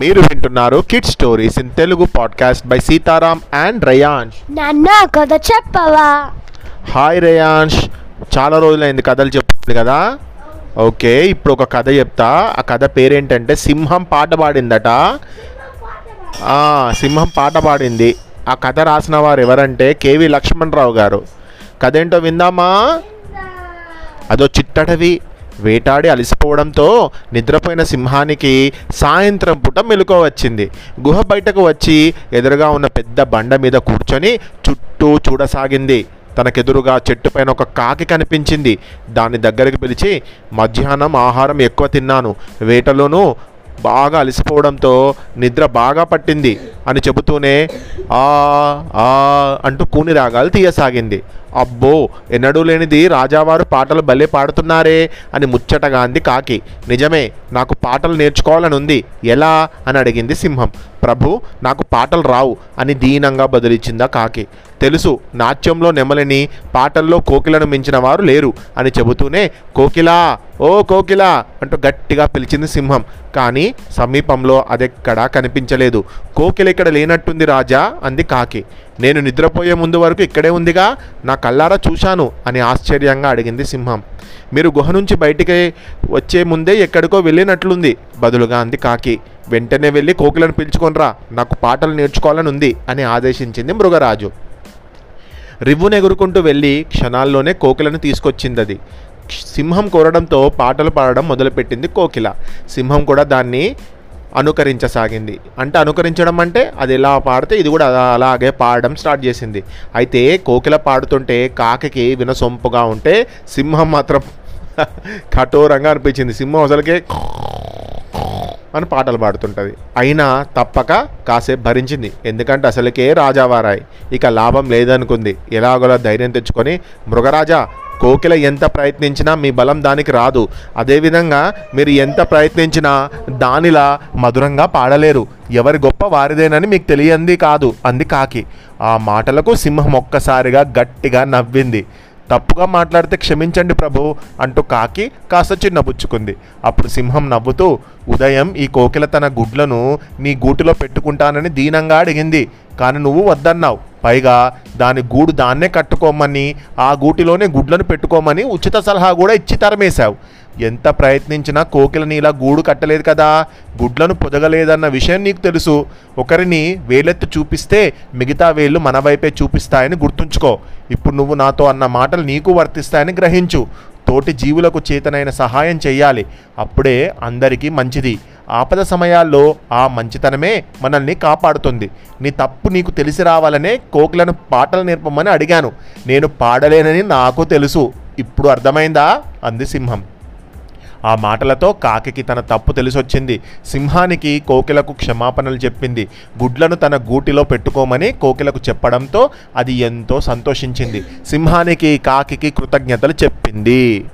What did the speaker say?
మీరు వింటున్నారు kid stories in Telugu podcast by Sitaram and Rayansh నాన్న కథ చెప్పవా? హాయ్ రేయాంష్ చాలా రోజులైంది కథలు చెప్తుంది కదా? ఓకే ఇప్పుడు ఒక కథ చెప్తా. ఆ కథ పేరేంటంటే సింహం పాట పాడిందట. సింహం పాట పాడింది. ఆ కథ రాసిన వారు ఎవరంటే కేవి లక్ష్మణరావు గారు. కథ ఏంటో విందామా? అదో చిట్టడవి. వేటాడి అలసిపోవడంతో నిద్రపోయిన సింహానికి సాయంత్రం పూట మెలుకో వచ్చింది. గుహ బయటకు వచ్చి ఎదురుగా ఉన్న పెద్ద బండ మీద కూర్చొని చుట్టూ చూడసాగింది. తనకెదురుగా చెట్టు పైన ఒక కాకి కనిపించింది. దాని దగ్గరికి పిలిచి మధ్యాహ్నం ఆహారం ఎక్కువ తిన్నాను. వేటలోనూ బాగా అలసిపోవడంతో నిద్ర బాగా పట్టింది అని చెబుతూనే ఆ ఆ అంటూ కూని రాగాలు తీయసాగింది. అబ్బో ఎన్నడూ లేనిది రాజావారు పాటలు భలే పాడుతున్నారే అని ముచ్చటగా అంది కాకి. నిజమే నాకు పాటలు నేర్చుకోవాలని ఉంది ఎలా? అని అడిగింది సింహం. ప్రభు నాకు పాటలు రావు అని దీనంగా బదిలిచ్చిందా కాకి. తెలుసు నాట్యంలో నెమలిని పాటల్లో కోకిలను మించిన వారు లేరు అని చెబుతూనే కోకిలా ఓ కోకిలా అంటూ గట్టిగా పిలిచింది సింహం. కానీ సమీపంలో అదెక్కడా కనిపించలేదు. కోకిల ఇక్కడ లేనట్టుంది రాజా అంది కాకి. నేను నిద్రపోయే ముందు వరకు ఇక్కడే ఉందిగా నా కల్లారా చూశాను అని ఆశ్చర్యంగా అడిగింది సింహం. మీరు గుహ నుంచి బయటికి వచ్చే ముందే ఎక్కడికో వెళ్ళినట్లుంది బదులుగా అంది కాకి. వెంటనే వెళ్ళి కోకిలను పిలుచుకొనిరా నాకు పాటలు నేర్చుకోవాలని ఉంది అని ఆదేశించింది మృగరాజు. రివ్వునెగురుకుంటూ వెళ్ళి క్షణాల్లోనే కోకిలను తీసుకొచ్చింది అది సింహం కోరడంతో పాటలు పాడడం మొదలుపెట్టింది కోకిల. సింహం కూడా దాన్ని అనుకరించసాగింది. అంటే అనుకరించడం అంటే అది ఎలా పాడితే ఇది కూడా అలాగే పాడడం స్టార్ట్ చేసింది. అయితే కోకిల పాడుతుంటే కాకి వినసొంపుగా ఉంటే సింహం మాత్రం కఠోరంగా అనిపించింది. సింహం అసలుకే అని పాటలు పాడుతుంటుంది. అయినా తప్పక కాసేపు భరించింది. ఎందుకంటే అసలుకే రాజావారాయి. ఇక లాభం లేదనుకుంది. ఎలాగోలా ధైర్యం తెచ్చుకొని మృగరాజా కోకిల ఎంత ప్రయత్నించినా మీ బలం దానికి రాదు. అదేవిధంగా మీరు ఎంత ప్రయత్నించినా దానిలా మధురంగా పాడలేరు. ఎవరి గొప్ప వారిదేనని మీకు తెలియంది కాదు. అంది కాకి. ఆ మాటలకు సింహం ఒక్కసారిగా గట్టిగా నవ్వింది. తప్పుగా మాట్లాడితే క్షమించండి ప్రభు అంటూ కాకి కాస్త చిన్నబుచ్చుకుంది. అప్పుడు సింహం నవ్వుతూ ఉదయం ఈ కోకిల తన గుడ్లను నీ గూటిలో పెట్టుకుంటానని దీనంగా అడిగింది. కానీ నువ్వు వద్దన్నావు. పైగా దాని గూడు దాన్నే కట్టుకోమని ఆ గూటిలోనే గుడ్లను పెట్టుకోమని ఉచిత సలహా కూడా ఇచ్చి తరమేశావు. ఎంత ప్రయత్నించినా కోకిలని ఇలా గూడు కట్టలేదు కదా గుడ్లను పొదగలేదన్న విషయం నీకు తెలుసు. ఒకరిని వేలెత్తి చూపిస్తే మిగతా వేళ్ళు మన వైపే చూపిస్తాయని గుర్తుంచుకో. ఇప్పుడు నువ్వు నాతో అన్న మాటలు నీకు వర్తిస్తాయని గ్రహించు. తోటి జీవులకు చేతనైన సహాయం చేయాలి అప్పుడే అందరికీ మంచిది. ఆపద సమయాల్లో ఆ మంచితనమే మనల్ని కాపాడుతుంది. నీ తప్పు నీకు తెలిసి రావాలనే కోకిలను పాటలు నేర్పమని అడిగాను. నేను పాడలేనని నాకు తెలుసు. ఇప్పుడు అర్థమైందా? అంది సింహం. ఆ మాటలతో కాకికి తన తప్పు తెలిసొచ్చింది. సింహానికి కోకిలకు క్షమాపణలు చెప్పింది. గుడ్లను తన గూటిలో పెట్టుకోమని కోకిలకు చెప్పడంతో అది ఎంతో సంతోషించింది. సింహానికి కాకి కృతజ్ఞతలు చెప్పింది.